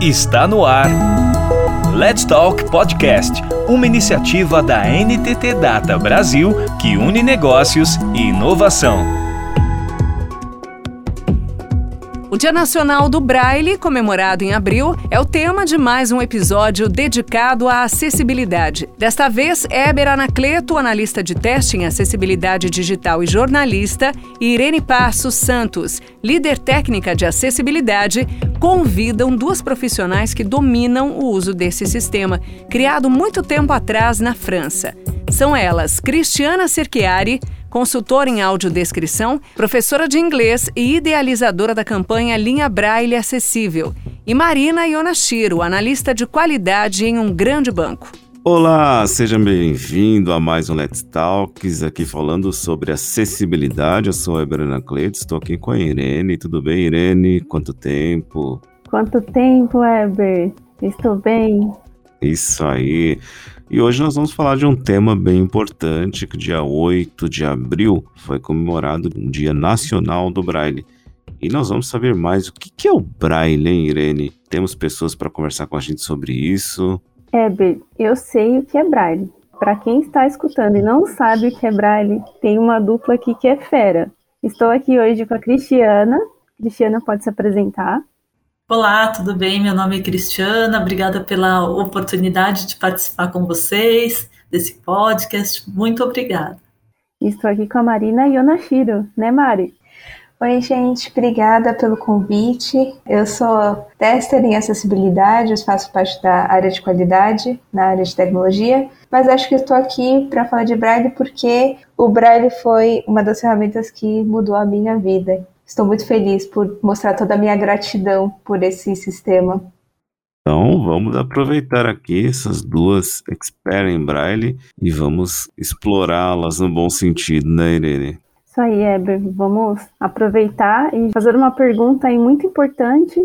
Está no ar. Let's Talk Podcast, uma iniciativa da NTT Data Brasil que une negócios e inovação. O Dia Nacional do Braille, comemorado em abril, é o tema de mais um episódio dedicado à acessibilidade. Desta vez, Éber Anacleto, analista de teste em acessibilidade digital e jornalista, e Irene Passos Santos, líder técnica de acessibilidade, convidam duas profissionais que dominam o uso desse sistema, criado muito tempo atrás na França. São elas Cristiana Cerchiari, consultora em audiodescrição, professora de inglês e idealizadora da campanha Linha Braille Acessível, e Marina Ionashiro, analista de qualidade em um grande banco. Olá, seja bem-vindo a mais um Let's Talks, aqui falando sobre acessibilidade. Eu sou a Bruna Cleide, estou aqui com a Irene. Tudo bem, Irene? Quanto tempo? Quanto tempo, Eber? Estou bem. Isso aí. E hoje nós vamos falar de um tema bem importante, que dia 8 de abril foi comemorado o Dia Nacional do Braille. E nós vamos saber mais o que é o Braille, hein, Irene? Temos pessoas para conversar com a gente sobre isso. Heber, eu sei o que é Braille. Para quem está escutando e não sabe o que é Braille, tem uma dupla aqui que é fera. Estou aqui hoje com a Cristiana. Cristiana pode se apresentar. Olá, tudo bem? Meu nome é Cristiana, obrigada pela oportunidade de participar com vocês desse podcast. Muito obrigada. Estou aqui com a Marina Yonashiro, né, Mari? Oi, gente, obrigada pelo convite. Eu sou tester em acessibilidade, eu faço parte da área de qualidade, na área de tecnologia, mas acho que estou aqui para falar de Braille porque o Braille foi uma das ferramentas que mudou a minha vida. Estou muito feliz por mostrar toda a minha gratidão por esse sistema. Então, vamos aproveitar aqui essas duas experts em Braille e vamos explorá-las no bom sentido, né, Irene? Isso aí, Eber. Vamos aproveitar e fazer uma pergunta aí muito importante.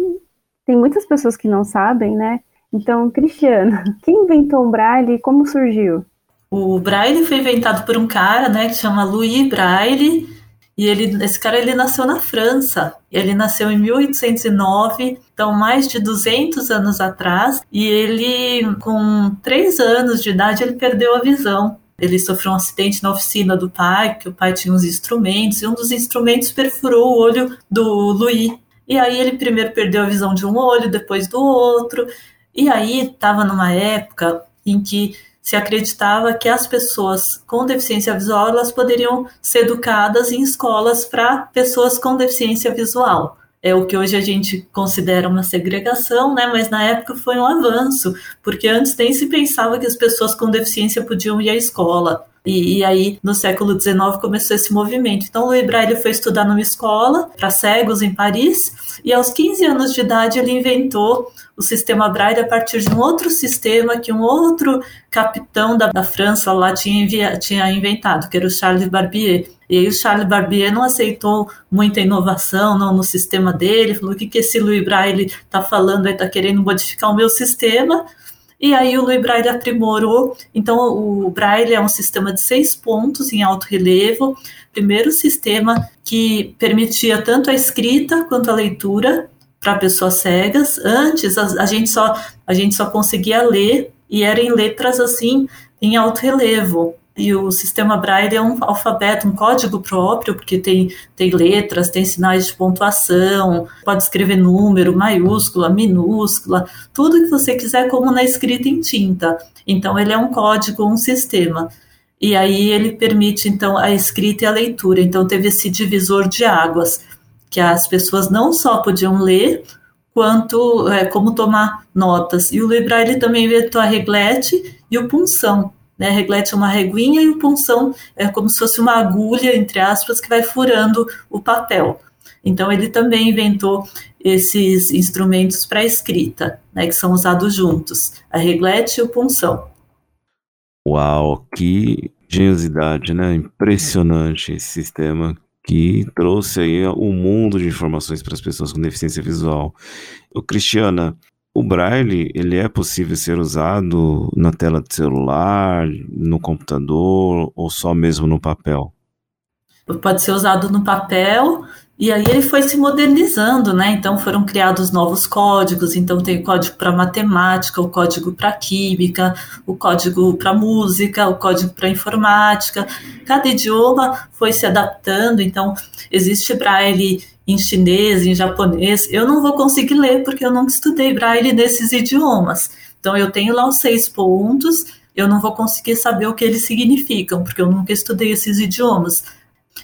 Tem muitas pessoas que não sabem, né? Então, Cristiana, quem inventou o Braille e como surgiu? O Braille foi inventado por um cara, né, que chama Louis Braille, e ele, esse cara ele nasceu na França. Ele nasceu em 1809, então mais de 200 anos atrás. E ele, com 3 anos de idade, ele perdeu a visão. Ele sofreu um acidente na oficina do pai, que o pai tinha uns instrumentos, e um dos instrumentos perfurou o olho do Louis. E aí ele primeiro perdeu a visão de um olho, depois do outro. E aí estava numa época em que se acreditava que as pessoas com deficiência visual elas poderiam ser educadas em escolas para pessoas com deficiência visual. É o que hoje a gente considera uma segregação, né? Mas na época foi um avanço, porque antes nem se pensava que as pessoas com deficiência podiam ir à escola. E, e, aí, no século XIX, começou esse movimento. Então, o Braille foi estudar numa escola para cegos em Paris, e aos 15 anos de idade ele inventou o sistema Braille a partir de um outro sistema que um outro capitão da, da França lá tinha, envia, tinha inventado, que era o Charles Barbier. E aí o Charles Barbier não aceitou muita inovação não, no sistema dele, falou que, que esse Louis Braille está falando, está querendo modificar o meu sistema, e aí o Louis Braille aprimorou. Então, o Braille é um sistema de seis pontos em alto relevo. Primeiro sistema que permitia tanto a escrita quanto a leitura para pessoas cegas. Antes, a, a, gente só, a gente só conseguia ler e era em letras assim, em alto relevo. E o sistema Braille é um alfabeto, um código próprio, porque tem, tem letras, tem sinais de pontuação, pode escrever número, maiúscula, minúscula, tudo que você quiser, como na escrita em tinta. Então, ele é um código, um sistema. E aí ele permite, então, a escrita e a leitura. Então, teve esse divisor de águas, que as pessoas não só podiam ler, quanto é, como tomar notas. E o Braille também inventou a reglete e o punção, né? Reglete é uma reguinha e o punção é como se fosse uma agulha, entre aspas, que vai furando o papel. Então, ele também inventou esses instrumentos para escrita, né, que são usados juntos, a reglete e o punção. Uau, que geniosidade, né? Impressionante esse sistema que trouxe aí um mundo de informações para as pessoas com deficiência visual. O Cristiana, o Braille, ele é possível ser usado na tela de celular, no computador ou só mesmo no papel? Pode ser usado no papel, E aí ele foi se modernizando, né? Então foram criados novos códigos. Então tem o código para matemática, o código para química, o código para música, o código para informática. Cada idioma foi se adaptando. Então existe braille em chinês, em japonês. Eu não vou conseguir ler porque eu nunca estudei braille nesses idiomas. Então eu tenho lá os seis pontos. Eu não vou conseguir saber o que eles significam porque eu nunca estudei esses idiomas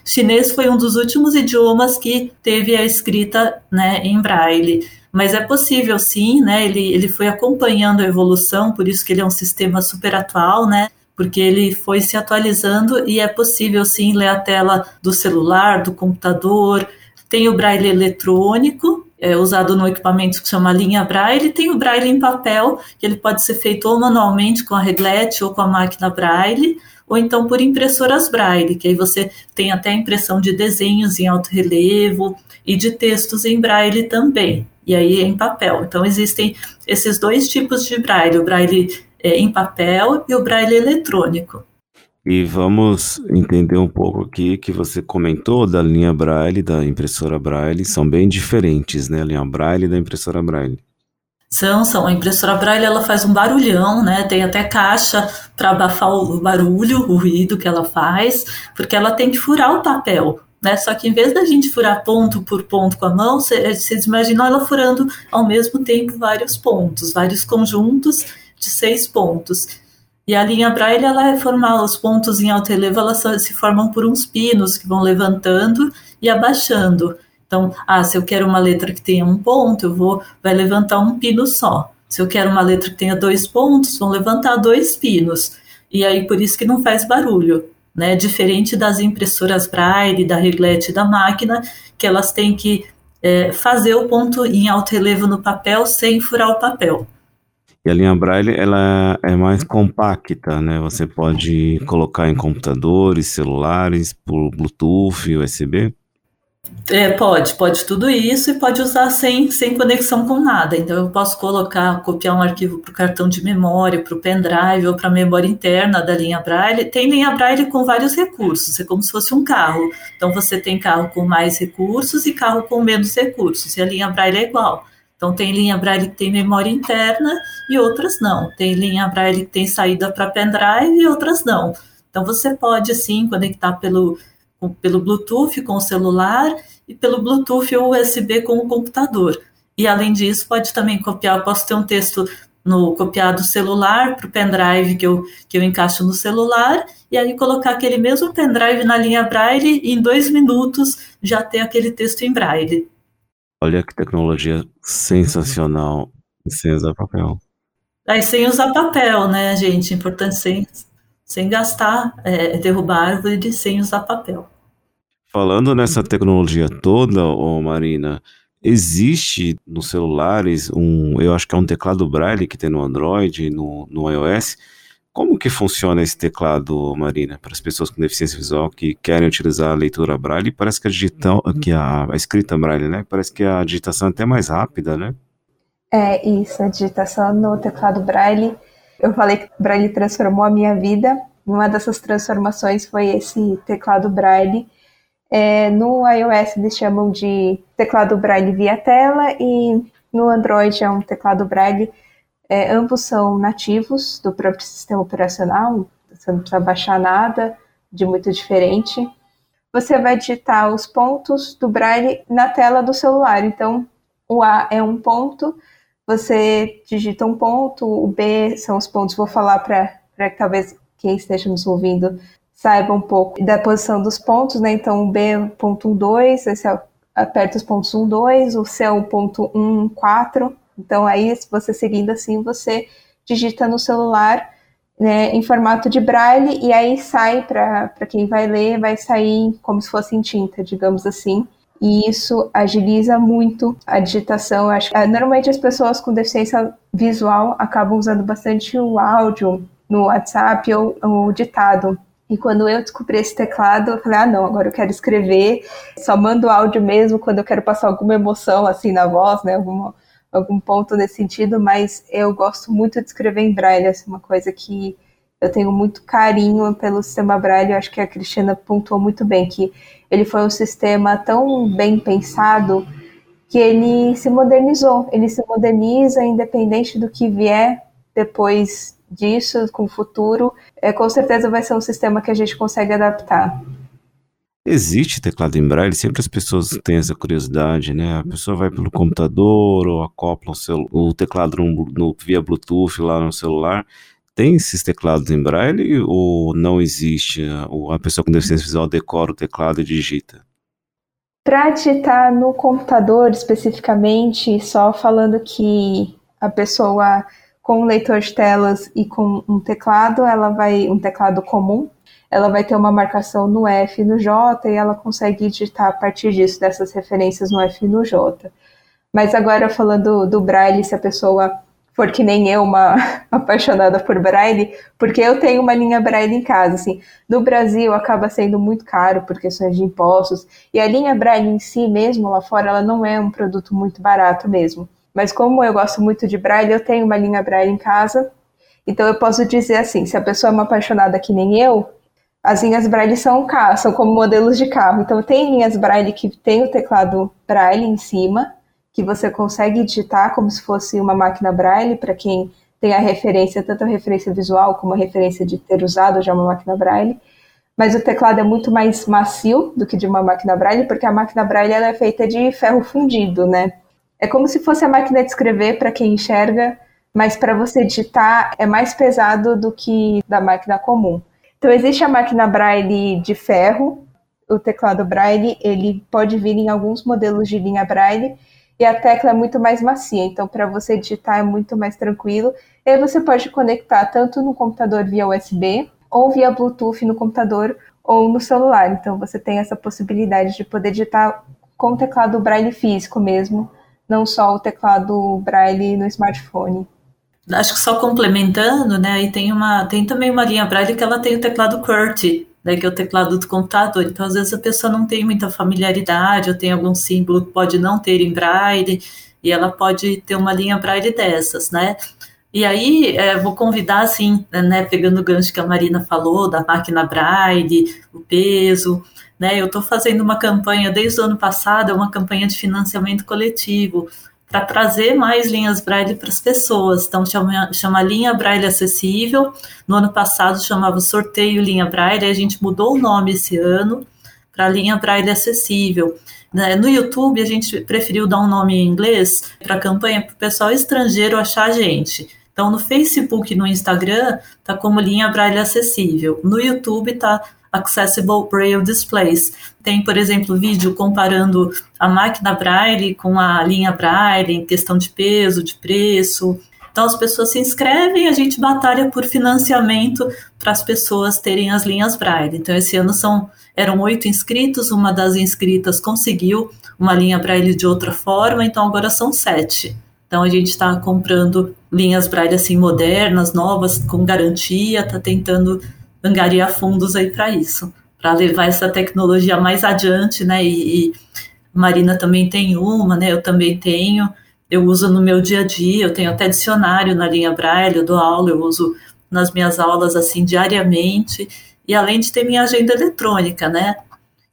Chinês foi um dos últimos idiomas que teve a escrita né, em braille. Mas é possível sim, né? Ele, ele foi acompanhando a evolução, por isso que ele é um sistema super atual, né? Porque ele foi se atualizando e é possível sim ler a tela do celular, do computador. Tem o braille eletrônico, é, usado no equipamento que chama linha braille, tem o braille em papel, que ele pode ser feito ou manualmente com a reglete ou com a máquina braille, ou então por impressoras braille, que aí você tem até a impressão de desenhos em alto relevo e de textos em braille também, e aí em papel. Então existem esses dois tipos de braille, o braille é, em papel e o braille eletrônico. E vamos entender um pouco aqui que você comentou da linha Braille, da impressora Braille, são bem diferentes, né? A linha Braille da impressora Braille. São, são. A impressora Braille ela faz um barulhão, né? Tem até caixa para abafar o barulho, o ruído que ela faz, porque ela tem que furar o papel. Né? Só que em vez da gente furar ponto por ponto com a mão, vocês imaginam ela furando ao mesmo tempo vários pontos, vários conjuntos de seis pontos. E a linha Braille, ela é formar os pontos em alto relevo, elas se formam por uns pinos que vão levantando e abaixando. Então, ah, se eu quero uma letra que tenha um ponto, eu vou vai levantar um pino só. Se eu quero uma letra que tenha dois pontos, vão levantar dois pinos. E aí por isso que não faz barulho, né? Diferente das impressoras Braille, da reglete da máquina, que elas têm que é, fazer o ponto em alto relevo no papel sem furar o papel. E a linha Braille ela é mais compacta, né? Você pode colocar em computadores, celulares, por Bluetooth, USB. É, pode, pode tudo isso e pode usar sem, sem conexão com nada. Então eu posso colocar, copiar um arquivo para o cartão de memória, para o pendrive ou para a memória interna da linha Braille. Tem linha Braille com vários recursos, é como se fosse um carro. Então você tem carro com mais recursos e carro com menos recursos, e a linha Braille é igual. Então tem linha Braille que tem memória interna e outras não. Tem linha Braille que tem saída para pendrive e outras não. Então você pode sim conectar pelo pelo Bluetooth com o celular e pelo Bluetooth ou USB com o computador. E além disso, pode também copiar, posso ter um texto no copiado celular para o pendrive que eu, que eu encaixo no celular e aí colocar aquele mesmo pendrive na linha Braille e em dois minutos já ter aquele texto em Braille. Olha que tecnologia sensacional sem usar papel. Aí sem usar papel, né, gente? Importante sem, sem gastar, é, derrubar árvore sem usar papel. Falando nessa tecnologia toda, ô Marina, existe nos celulares um, eu acho que é um teclado Braille que tem no Android, no, no iOS. Como que funciona esse teclado, Marina, para as pessoas com deficiência visual que querem utilizar a leitura Braille? Parece que a digital, que a, a escrita Braille, né? Parece que a digitação é até mais rápida, né? É isso, a digitação no teclado Braille. Eu falei que Braille transformou a minha vida. Uma dessas transformações foi esse teclado Braille é, no iOS eles chamam de teclado Braille via tela e no Android é um teclado Braille. É, ambos são nativos do próprio sistema operacional, você não precisa baixar nada de muito diferente. Você vai digitar os pontos do Braille na tela do celular. Então, o A é um ponto, você digita um ponto, o B são os pontos. Vou falar para que talvez quem esteja nos ouvindo saiba um pouco da posição dos pontos, né? Então, o B é ponto 1, 2, esse é, aperta os pontos 1, 2, o C é o ponto 1, 4. Então, aí, se você seguindo assim, você digita no celular né, em formato de braille e aí sai para quem vai ler, vai sair como se fosse em tinta, digamos assim. E isso agiliza muito a digitação. Acho que normalmente as pessoas com deficiência visual acabam usando bastante o áudio no WhatsApp ou o ditado. E quando eu descobri esse teclado, eu falei, ah, não, agora eu quero escrever, só mando áudio mesmo quando eu quero passar alguma emoção, assim, na voz, né, alguma, algum ponto nesse sentido, mas eu gosto muito de escrever em braille, assim, uma coisa que eu tenho muito carinho pelo sistema Braille. Eu acho que a Cristina pontuou muito bem que ele foi um sistema tão bem pensado que ele se modernizou. Ele se moderniza independente do que vier depois disso, com o futuro. É, com certeza vai ser um sistema que a gente consegue adaptar. Existe teclado em braille, sempre as pessoas têm essa curiosidade, né? A pessoa vai pelo computador ou acopla o, o teclado no, no, via Bluetooth lá no celular tem esses teclados em braille ou não existe? Ou a pessoa com deficiência visual decora o teclado e digita? Para digitar no computador especificamente, só falando que a pessoa com leitor de telas e com um teclado, ela vai um teclado comum, ela vai ter uma marcação no F e no J e ela consegue digitar a partir disso dessas referências no F e no J. Mas agora falando do braille, se a pessoa for que nem eu, uma apaixonada por braille, porque eu tenho uma linha braille em casa, assim. No Brasil acaba sendo muito caro por questões de impostos, e a linha braille em si mesmo lá fora, ela não é um produto muito barato mesmo. Mas como eu gosto muito de braille, eu tenho uma linha braille em casa, então eu posso dizer assim, se a pessoa é uma apaixonada que nem eu, as linhas braille são são como modelos de carro. Então tem linhas braille que tem o teclado braille em cima, que você consegue digitar como se fosse uma máquina braille, para quem tem a referência, tanto a referência visual como a referência de ter usado já uma máquina braille. Mas o teclado é muito mais macio do que de uma máquina braille, porque a máquina braille é feita de ferro fundido, né? É como se fosse a máquina de escrever para quem enxerga, mas para você digitar é mais pesado do que da máquina comum. Então existe a máquina braille de ferro, o teclado braille, ele pode vir em alguns modelos de linha braille, e a tecla é muito mais macia, então para você digitar é muito mais tranquilo. E aí você pode conectar tanto no computador via USB ou via Bluetooth no computador ou no celular. Então você tem essa possibilidade de poder digitar com o teclado braille físico mesmo, não só o teclado braille no smartphone. Acho que só complementando, né? Aí tem uma, tem também uma linha braille que ela tem o teclado QWERTY, né, que é o teclado do computador. Então, às vezes, a pessoa não tem muita familiaridade, ou tem algum símbolo que pode não ter em braille, e ela pode ter uma linha braille dessas, né? E aí, é, vou convidar, assim, né, pegando o gancho que a Marina falou, da máquina braille, o peso, né? Eu estou fazendo uma campanha desde o ano passado, é uma campanha de financiamento coletivo, para trazer mais linhas Braille para as pessoas. Então, chama, chama Linha Braille Acessível. No ano passado chamava Sorteio Linha Braille, a gente mudou o nome esse ano para Linha Braille Acessível. Né, no YouTube, a gente preferiu dar um nome em inglês para a campanha para o pessoal estrangeiro achar a gente. Então, no Facebook e no Instagram, tá como Linha Braille Acessível. No YouTube, tá Accessible Braille Displays. Tem, por exemplo, vídeo comparando a máquina Braille com a linha Braille em questão de peso, de preço. Então as pessoas se inscrevem, a gente batalha por financiamento para as pessoas terem as linhas Braille. Então esse ano são eram oito inscritos, uma das inscritas conseguiu uma linha Braille de outra forma, então agora são sete. Então a gente está comprando linhas Braille assim modernas, novas, com garantia, está tentando angariar fundos aí para isso, para levar essa tecnologia mais adiante, né? E, e Marina também tem uma, né? Eu também tenho. Eu uso no meu dia a dia, eu tenho até dicionário na linha Braille, eu dou aula, eu uso nas minhas aulas assim diariamente, e além de ter minha agenda eletrônica, né?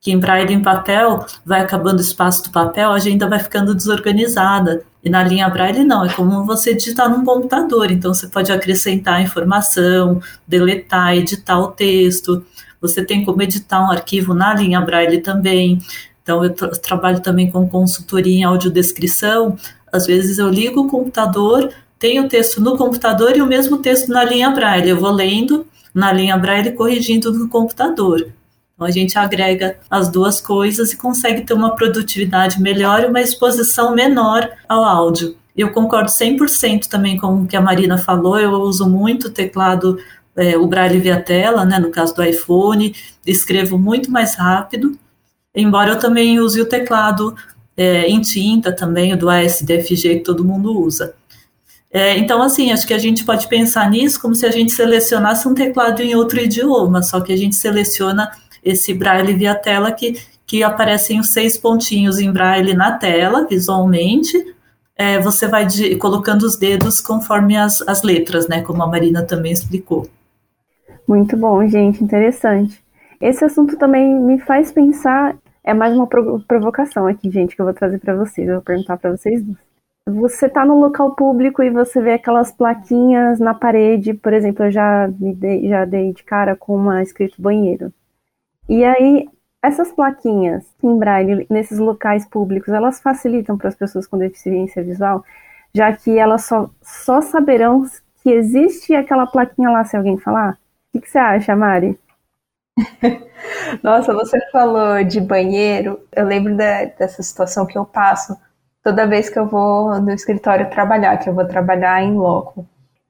Que em Braille em papel vai acabando o espaço do papel, a agenda vai ficando desorganizada. E na linha Braille não, é como você digitar num computador, então você pode acrescentar informação, deletar, editar o texto. Você tem como editar um arquivo na linha Braille também. Então eu tra trabalho também com consultoria em audiodescrição. Às vezes eu ligo o computador, tenho o texto no computador e o mesmo texto na linha Braille. Eu vou lendo na linha Braille e corrigindo no computador. Então a gente agrega as duas coisas e consegue ter uma produtividade melhor e uma exposição menor ao áudio. Eu concordo 100% também com o que a Marina falou, eu uso muito o teclado, é, o Braille via tela, né, no caso do iPhone, escrevo muito mais rápido, embora eu também use o teclado é, em tinta também, o do ASDFG que todo mundo usa. É, então, assim, acho que a gente pode pensar nisso como se a gente selecionasse um teclado em outro idioma, só que a gente seleciona esse braille via tela que, que aparecem os seis pontinhos em braille na tela, visualmente. É, você vai de, colocando os dedos conforme as, as letras, né? Como a Marina também explicou. Muito bom, gente, interessante. Esse assunto também me faz pensar, é mais uma provocação aqui, gente, que eu vou trazer para vocês, eu vou perguntar para vocês duas. Você está no local público e você vê aquelas plaquinhas na parede, por exemplo, eu já me dei, já dei de cara com uma escrito banheiro. E aí, essas plaquinhas em braille nesses locais públicos, elas facilitam para as pessoas com deficiência visual, já que elas só, só saberão que existe aquela plaquinha lá se alguém falar? O que, que você acha, Mari? Nossa, você falou de banheiro. Eu lembro da, dessa situação que eu passo toda vez que eu vou no escritório trabalhar, que eu vou trabalhar em loco.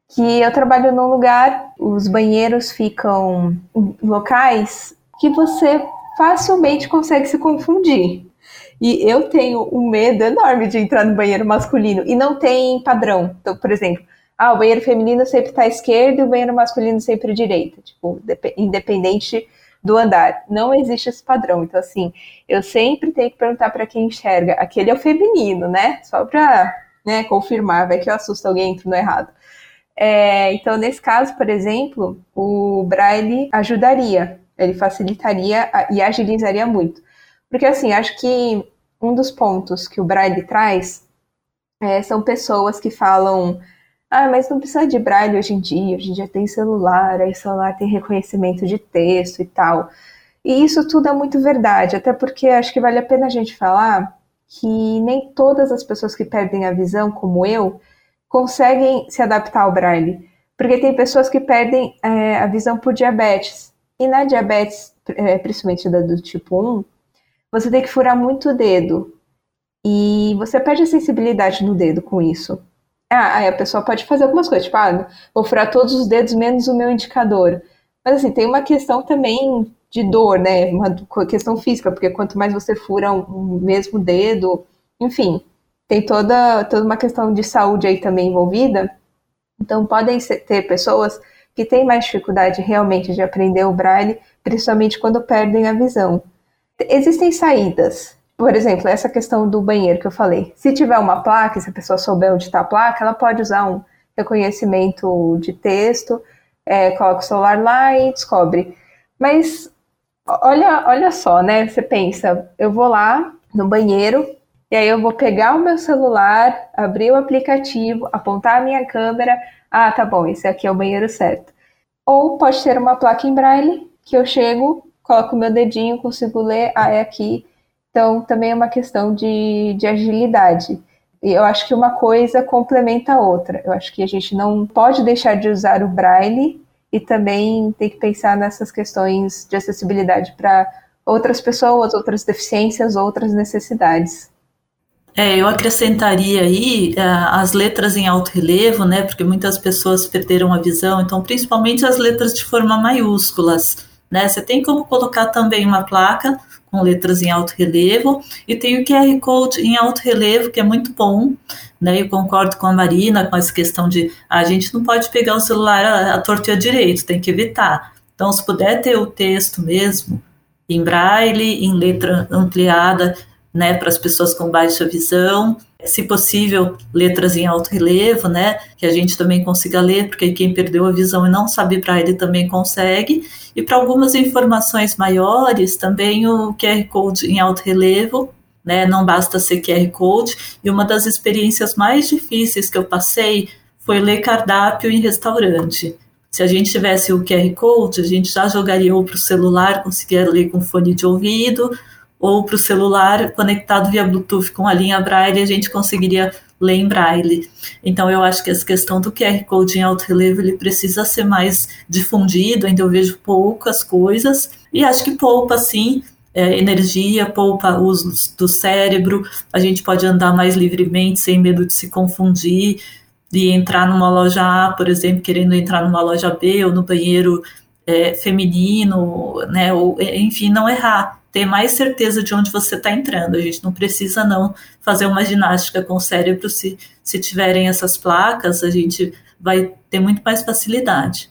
Que eu trabalho num lugar, os banheiros ficam em locais que você facilmente consegue se confundir. E eu tenho um medo enorme de entrar no banheiro masculino e não tem padrão. Então, por exemplo, ah, o banheiro feminino sempre está à esquerda e o banheiro masculino sempre à direita, tipo, independente do andar. Não existe esse padrão. Então, assim, eu sempre tenho que perguntar para quem enxerga. Aquele é o feminino, né? Só para né, confirmar, vai que eu assusto alguém entro no errado. É, então, nesse caso, por exemplo, o braille ajudaria, ele facilitaria e agilizaria muito. Porque, assim, acho que um dos pontos que o braille traz é, são pessoas que falam ah, mas não precisa de braille hoje em dia, hoje em dia tem celular, aí celular tem reconhecimento de texto e tal. E isso tudo é muito verdade, até porque acho que vale a pena a gente falar que nem todas as pessoas que perdem a visão, como eu, conseguem se adaptar ao braille. Porque tem pessoas que perdem é, a visão por diabetes. E na diabetes, é, principalmente da do tipo 1, você tem que furar muito o dedo. E você perde a sensibilidade no dedo com isso. Ah, aí a pessoa pode fazer algumas coisas, tipo, ah, vou furar todos os dedos menos o meu indicador. Mas assim, tem uma questão também de dor, né? Uma questão física, porque quanto mais você fura um mesmo dedo, enfim, tem toda, toda uma questão de saúde aí também envolvida. Então, podem ser, ter pessoas que têm mais dificuldade realmente de aprender o braille, principalmente quando perdem a visão. Existem saídas, por exemplo, essa questão do banheiro que eu falei. Se tiver uma placa, se a pessoa souber onde está a placa, ela pode usar um reconhecimento de texto, é, coloca o celular lá e descobre. Mas olha, olha só, né? Você pensa, eu vou lá no banheiro e aí eu vou pegar o meu celular, abrir o aplicativo, apontar a minha câmera. Ah, tá bom, esse aqui é o banheiro certo. Ou pode ter uma placa em braille que eu chego, coloco o meu dedinho, consigo ler, ah, é aqui então, também é uma questão de, de agilidade. E eu acho que uma coisa complementa a outra. Eu acho que a gente não pode deixar de usar o braille e também tem que pensar nessas questões de acessibilidade para outras pessoas, outras deficiências, outras necessidades. É, eu acrescentaria aí é, as letras em alto relevo, né? Porque muitas pessoas perderam a visão, então principalmente as letras de forma maiúsculas, né? Você tem como colocar também uma placa com letras em alto relevo, e tem o QR Code em alto relevo, que é muito bom, né? Eu concordo com a Marina com essa questão de a gente não pode pegar o celular a, a torto e a direito, tem que evitar. Então, se puder ter o texto mesmo em braille, em letra ampliada, né, para as pessoas com baixa visão, se possível, letras em alto relevo, né, que a gente também consiga ler, porque quem perdeu a visão e não sabe braille também consegue. E para algumas informações maiores, também o QR Code em alto relevo, né, não basta ser QR Code. E uma das experiências mais difíceis que eu passei foi ler cardápio em restaurante. Se a gente tivesse o QR Code, a gente já jogaria ou para o celular, conseguia ler com fone de ouvido, ou para o celular conectado via Bluetooth com a linha Braille, a gente conseguiria ler em Braille. Então, eu acho que essa questão do QR Code em alto relevo ele precisa ser mais difundido, ainda eu vejo poucas coisas, e acho que poupa, sim, é, energia, poupa uso do cérebro, a gente pode andar mais livremente, sem medo de se confundir, de entrar numa loja A, por exemplo, querendo entrar numa loja B, ou no banheiro é, feminino, né, ou, enfim, não errar ter mais certeza de onde você está entrando. A gente não precisa não fazer uma ginástica com o cérebro se, se tiverem essas placas, a gente vai ter muito mais facilidade.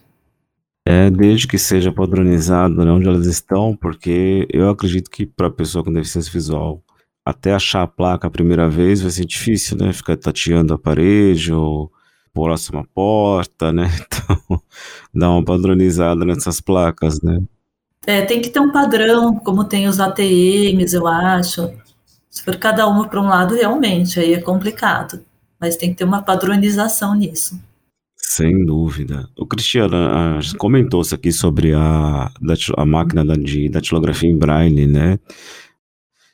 É, desde que seja padronizado né, onde elas estão, porque eu acredito que para a pessoa com deficiência visual, até achar a placa a primeira vez vai ser difícil, né? Ficar tateando a parede ou próxima porta, né? Então, dá uma padronizada nessas placas, né? É, tem que ter um padrão, como tem os ATMs, eu acho. Se for cada uma para um lado, realmente, aí é complicado. Mas tem que ter uma padronização nisso. Sem dúvida. O Cristiano comentou-se aqui sobre a, a máquina da, de datilografia em braille, né?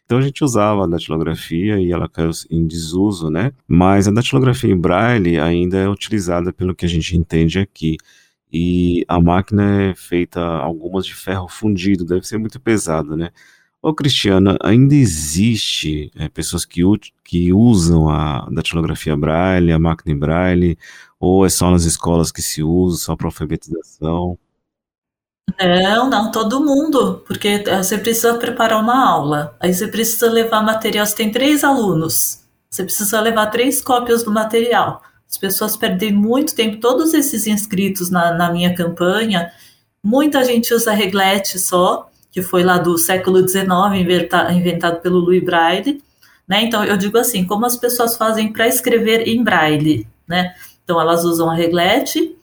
Então a gente usava a datilografia e ela caiu em desuso, né? Mas a datilografia em braille ainda é utilizada pelo que a gente entende aqui. E a máquina é feita algumas de ferro fundido, deve ser muito pesada, né? Ô Cristiana, ainda existe é, pessoas que, que usam a datilografia braille, a máquina em braille, ou é só nas escolas que se usa, só para alfabetização? Não, não, todo mundo, porque eh, você precisa preparar uma aula, aí você precisa levar material, você tem três alunos, você precisa levar três cópias do material. As pessoas perdem muito tempo, todos esses inscritos na, na minha campanha, muita gente usa reglete só, que foi lá do século XIX, inventado pelo Louis Braille, né? Então eu digo assim, como as pessoas fazem para escrever em Braille, né? Então elas usam a reglete,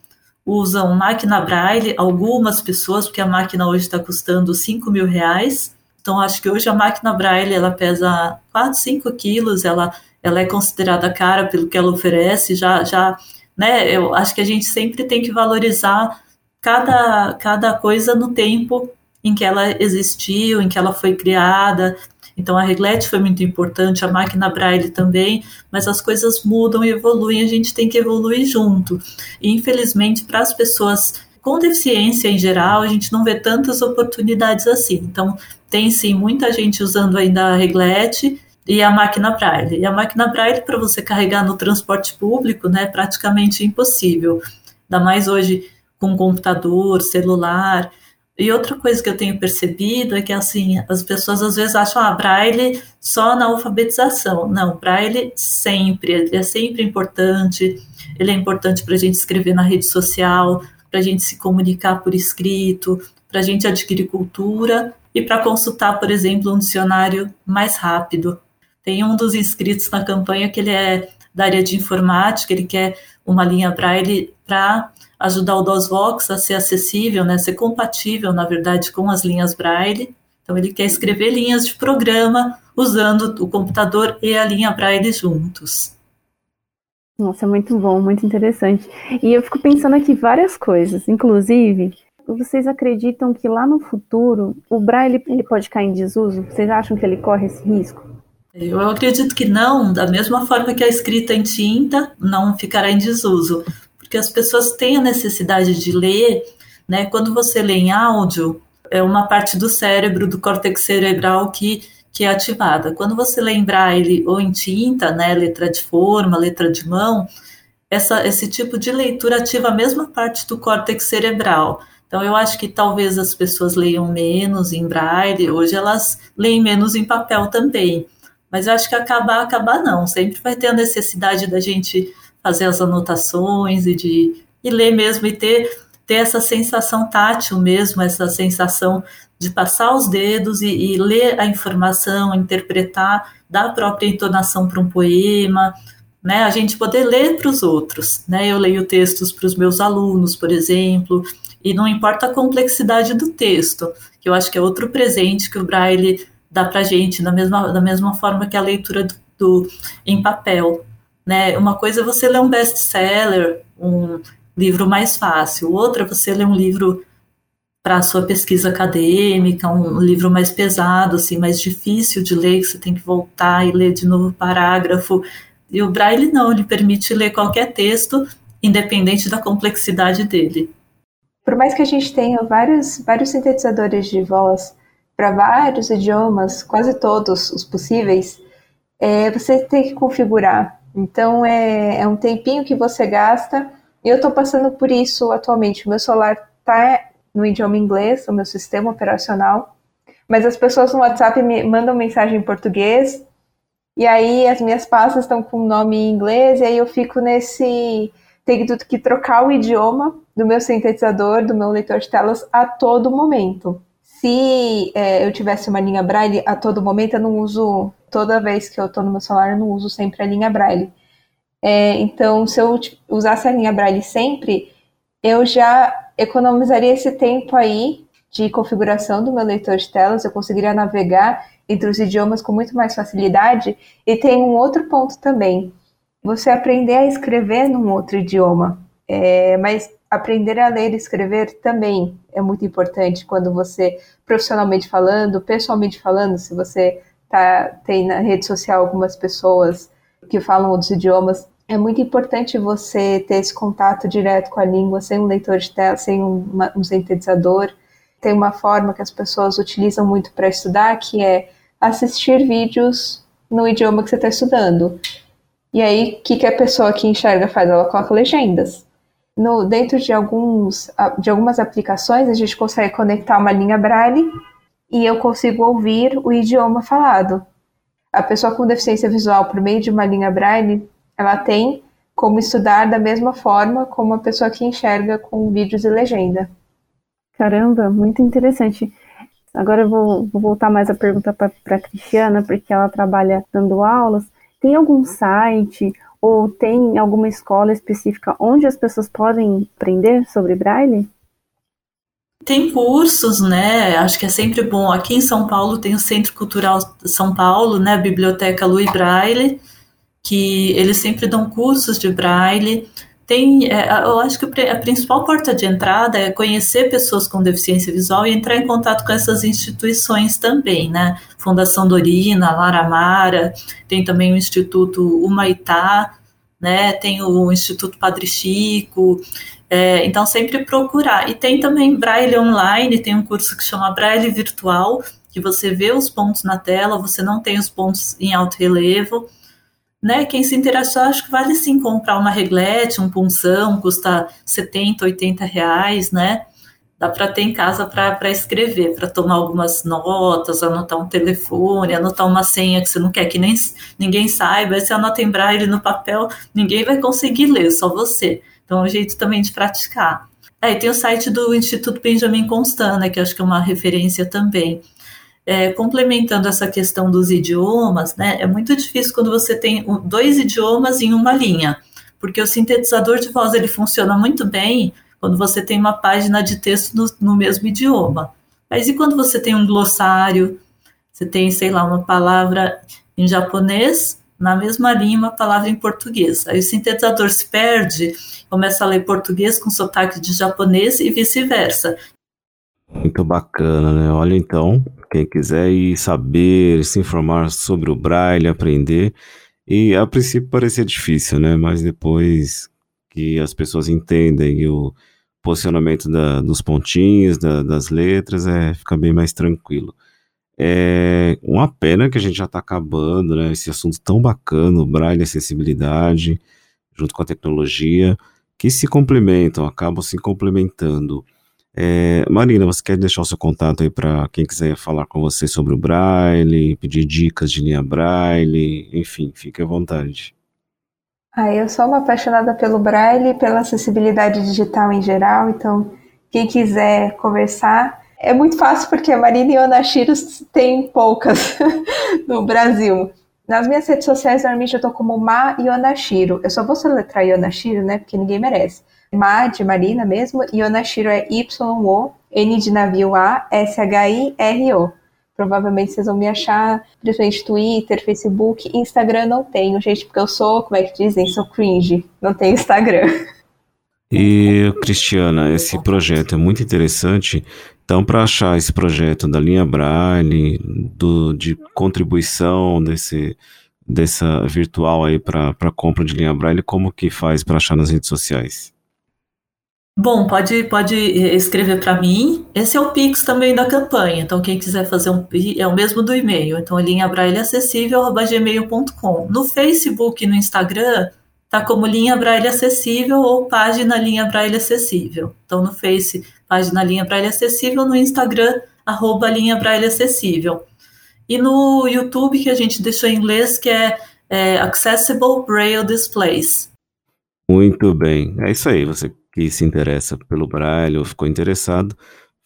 usam máquina braille, algumas pessoas, porque a máquina hoje está custando 5 mil reais. Então, acho que hoje a máquina braille ela pesa 4, 5 quilos, ela, ela é considerada cara pelo que ela oferece. Já, já, né? Eu acho que a gente sempre tem que valorizar cada, cada coisa no tempo em que ela existiu, em que ela foi criada. Então a reglete foi muito importante, a máquina Braille também, mas as coisas mudam e evoluem, a gente tem que evoluir junto. E infelizmente para as pessoas com deficiência em geral, a gente não vê tantas oportunidades assim. Então tem sim muita gente usando ainda a reglete e a máquina Braille. E a máquina Braille para você carregar no transporte público, né, é praticamente impossível. Ainda mais hoje com computador, celular. E outra coisa que eu tenho percebido é que assim, as pessoas às vezes acham ah, braille só na alfabetização. Não, braille sempre, ele é sempre importante. Ele é importante para a gente escrever na rede social, para a gente se comunicar por escrito, para a gente adquirir cultura e para consultar, por exemplo, um dicionário mais rápido. Tem um dos inscritos na campanha que ele é da área de informática, ele quer uma linha braille para ajudar o DOSVOX a ser acessível, né, ser compatível, na verdade, com as linhas Braille. Então, ele quer escrever linhas de programa usando o computador e a linha Braille juntos. Nossa, muito bom, muito interessante. E eu fico pensando aqui várias coisas, inclusive, vocês acreditam que lá no futuro o Braille ele pode cair em desuso? Vocês acham que ele corre esse risco? Eu acredito que não, da mesma forma que a escrita em tinta não ficará em desuso porque as pessoas têm a necessidade de ler, né? Quando você lê em áudio, é uma parte do cérebro, do córtex cerebral que, que é ativada. Quando você lê em braille ou em tinta, né, letra de forma, letra de mão, essa, esse tipo de leitura ativa a mesma parte do córtex cerebral. Então, eu acho que talvez as pessoas leiam menos em braille, hoje elas leem menos em papel também. Mas eu acho que acabar, acabar não. Sempre vai ter a necessidade da gente fazer as anotações e de e ler mesmo e ter, ter essa sensação tátil mesmo, essa sensação de passar os dedos e, e ler a informação, interpretar, dar a própria entonação para um poema, né? A gente poder ler para os outros, né? Eu leio textos para os meus alunos, por exemplo, e não importa a complexidade do texto, que eu acho que é outro presente que o Braille dá para gente, da mesma, da mesma forma que a leitura do, do em papel. Né? Uma coisa é você ler um best-seller, um livro mais fácil, outra é você ler um livro para a sua pesquisa acadêmica, um livro mais pesado, assim, mais difícil de ler, que você tem que voltar e ler de novo o parágrafo. E o Braille não, ele permite ler qualquer texto, independente da complexidade dele. Por mais que a gente tenha vários, vários sintetizadores de voz para vários idiomas, quase todos os possíveis, é, você tem que configurar então é, é um tempinho que você gasta. E eu estou passando por isso atualmente. O meu celular está no idioma inglês, o meu sistema operacional, mas as pessoas no WhatsApp me mandam mensagem em português. E aí as minhas pastas estão com o nome em inglês, e aí eu fico nesse. Tenho que trocar o idioma do meu sintetizador, do meu leitor de telas a todo momento. Se é, eu tivesse uma linha braille a todo momento, eu não uso toda vez que eu estou no meu celular, eu não uso sempre a linha Braille. É, então, se eu usasse a linha Braille sempre, eu já economizaria esse tempo aí de configuração do meu leitor de telas, eu conseguiria navegar entre os idiomas com muito mais facilidade. E tem um outro ponto também: você aprender a escrever num outro idioma. É, mas aprender a ler e escrever também é muito importante quando você, profissionalmente falando, pessoalmente falando, se você tá, tem na rede social algumas pessoas que falam outros idiomas, é muito importante você ter esse contato direto com a língua, sem um leitor de tela, sem uma, um sintetizador. Tem uma forma que as pessoas utilizam muito para estudar, que é assistir vídeos no idioma que você está estudando. E aí, o que, que a pessoa que enxerga faz? Ela coloca legendas. No, dentro de, alguns, de algumas aplicações, a gente consegue conectar uma linha braille e eu consigo ouvir o idioma falado. A pessoa com deficiência visual, por meio de uma linha braille, ela tem como estudar da mesma forma como a pessoa que enxerga com vídeos e legenda. Caramba, muito interessante. Agora eu vou, vou voltar mais a pergunta para a Cristiana, porque ela trabalha dando aulas. Tem algum site ou tem alguma escola específica onde as pessoas podem aprender sobre Braille? Tem cursos, né? Acho que é sempre bom. Aqui em São Paulo tem o Centro Cultural São Paulo, né? Biblioteca Louis Braille que eles sempre dão cursos de braille. Tem, é, eu acho que a principal porta de entrada é conhecer pessoas com deficiência visual e entrar em contato com essas instituições também, né? Fundação Dorina, Lara Mara, tem também o Instituto Humaitá, né? Tem o Instituto Padre Chico. É, então, sempre procurar. E tem também Braille Online, tem um curso que chama Braille Virtual, que você vê os pontos na tela, você não tem os pontos em alto relevo né? Quem se interessar, acho que vale sim comprar uma reglete, um punção, custa 70, 80 reais, né? Dá para ter em casa para escrever, para tomar algumas notas, anotar um telefone, anotar uma senha que você não quer que nem ninguém saiba. Aí você anota em braille no papel, ninguém vai conseguir ler, só você. Então é um jeito também de praticar. Aí tem o site do Instituto Benjamin Constant, né, que acho que é uma referência também é, complementando essa questão dos idiomas, né, é muito difícil quando você tem dois idiomas em uma linha, porque o sintetizador de voz ele funciona muito bem quando você tem uma página de texto no, no mesmo idioma. Mas e quando você tem um glossário, você tem, sei lá, uma palavra em japonês, na mesma linha, uma palavra em português. Aí o sintetizador se perde, começa a ler português com sotaque de japonês e vice-versa. Muito bacana, né? Olha então, quem quiser ir saber, se informar sobre o Braille, aprender. E a princípio parecia difícil, né? Mas depois que as pessoas entendem o posicionamento da, dos pontinhos, da, das letras, é, fica bem mais tranquilo. É uma pena que a gente já está acabando, né? Esse assunto tão bacana, o Braille, acessibilidade, junto com a tecnologia, que se complementam, acabam se complementando. É, Marina, você quer deixar o seu contato aí para quem quiser falar com você sobre o Braille, pedir dicas de linha Braille, enfim, fique à vontade. Ah, eu sou uma apaixonada pelo Braille e pela acessibilidade digital em geral, então quem quiser conversar, é muito fácil porque a Marina e o Anashiro tem poucas no Brasil. Nas minhas redes sociais, normalmente eu tô como Ma Yonashiro. Eu só vou soletrar Yonashiro, né? Porque ninguém merece. Ma de Marina mesmo, e Yonashiro é Y-O, N de navio A, S-H-I-R-O. Provavelmente vocês vão me achar, principalmente Twitter, Facebook, Instagram não tenho, gente, porque eu sou, como é que dizem, sou cringe, não tenho Instagram. E, Cristiana, esse projeto é muito interessante. Então, para achar esse projeto da linha Braille, do, de contribuição desse, dessa virtual aí para compra de linha Braille, como que faz para achar nas redes sociais? Bom, pode, pode escrever para mim. Esse é o Pix também da campanha. Então, quem quiser fazer um é o mesmo do e-mail. Então, linha braille acessível gmail.com. No Facebook e no Instagram, tá como linha braille acessível ou página linha braille acessível. Então, no Face, página linha braille acessível, no Instagram, arroba linha braille acessível. E no YouTube, que a gente deixou em inglês, que é, é Accessible Braille Displays. Muito bem. É isso aí. Você que se interessa pelo Braille ou ficou interessado,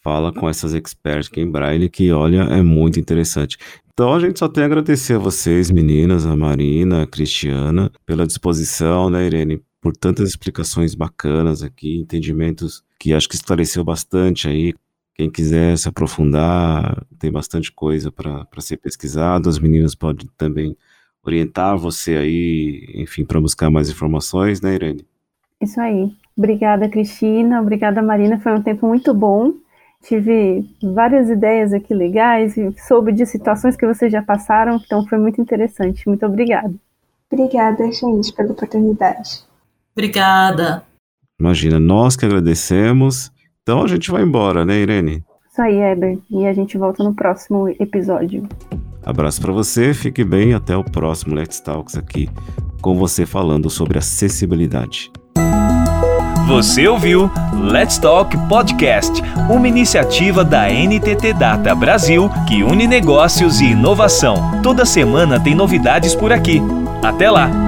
fala com essas experts em Braille que, olha, é muito interessante. Então a gente só tem a agradecer a vocês, meninas, a Marina, a Cristiana, pela disposição, né, Irene, por tantas explicações bacanas aqui, entendimentos que acho que esclareceu bastante aí. Quem quiser se aprofundar, tem bastante coisa para ser pesquisado. As meninas podem também orientar você aí, enfim, para buscar mais informações, né, Irene? Isso aí. Obrigada, Cristina. Obrigada, Marina. Foi um tempo muito bom tive várias ideias aqui legais e soube de situações que vocês já passaram, então foi muito interessante. Muito obrigada. Obrigada, gente, pela oportunidade. Obrigada. Imagina, nós que agradecemos. Então a gente vai embora, né, Irene? Isso aí, Eber. E a gente volta no próximo episódio. Abraço para você, fique bem até o próximo Let's Talks aqui com você falando sobre acessibilidade. Você ouviu Let's Talk Podcast, uma iniciativa da NTT Data Brasil que une negócios e inovação. Toda semana tem novidades por aqui. Até lá!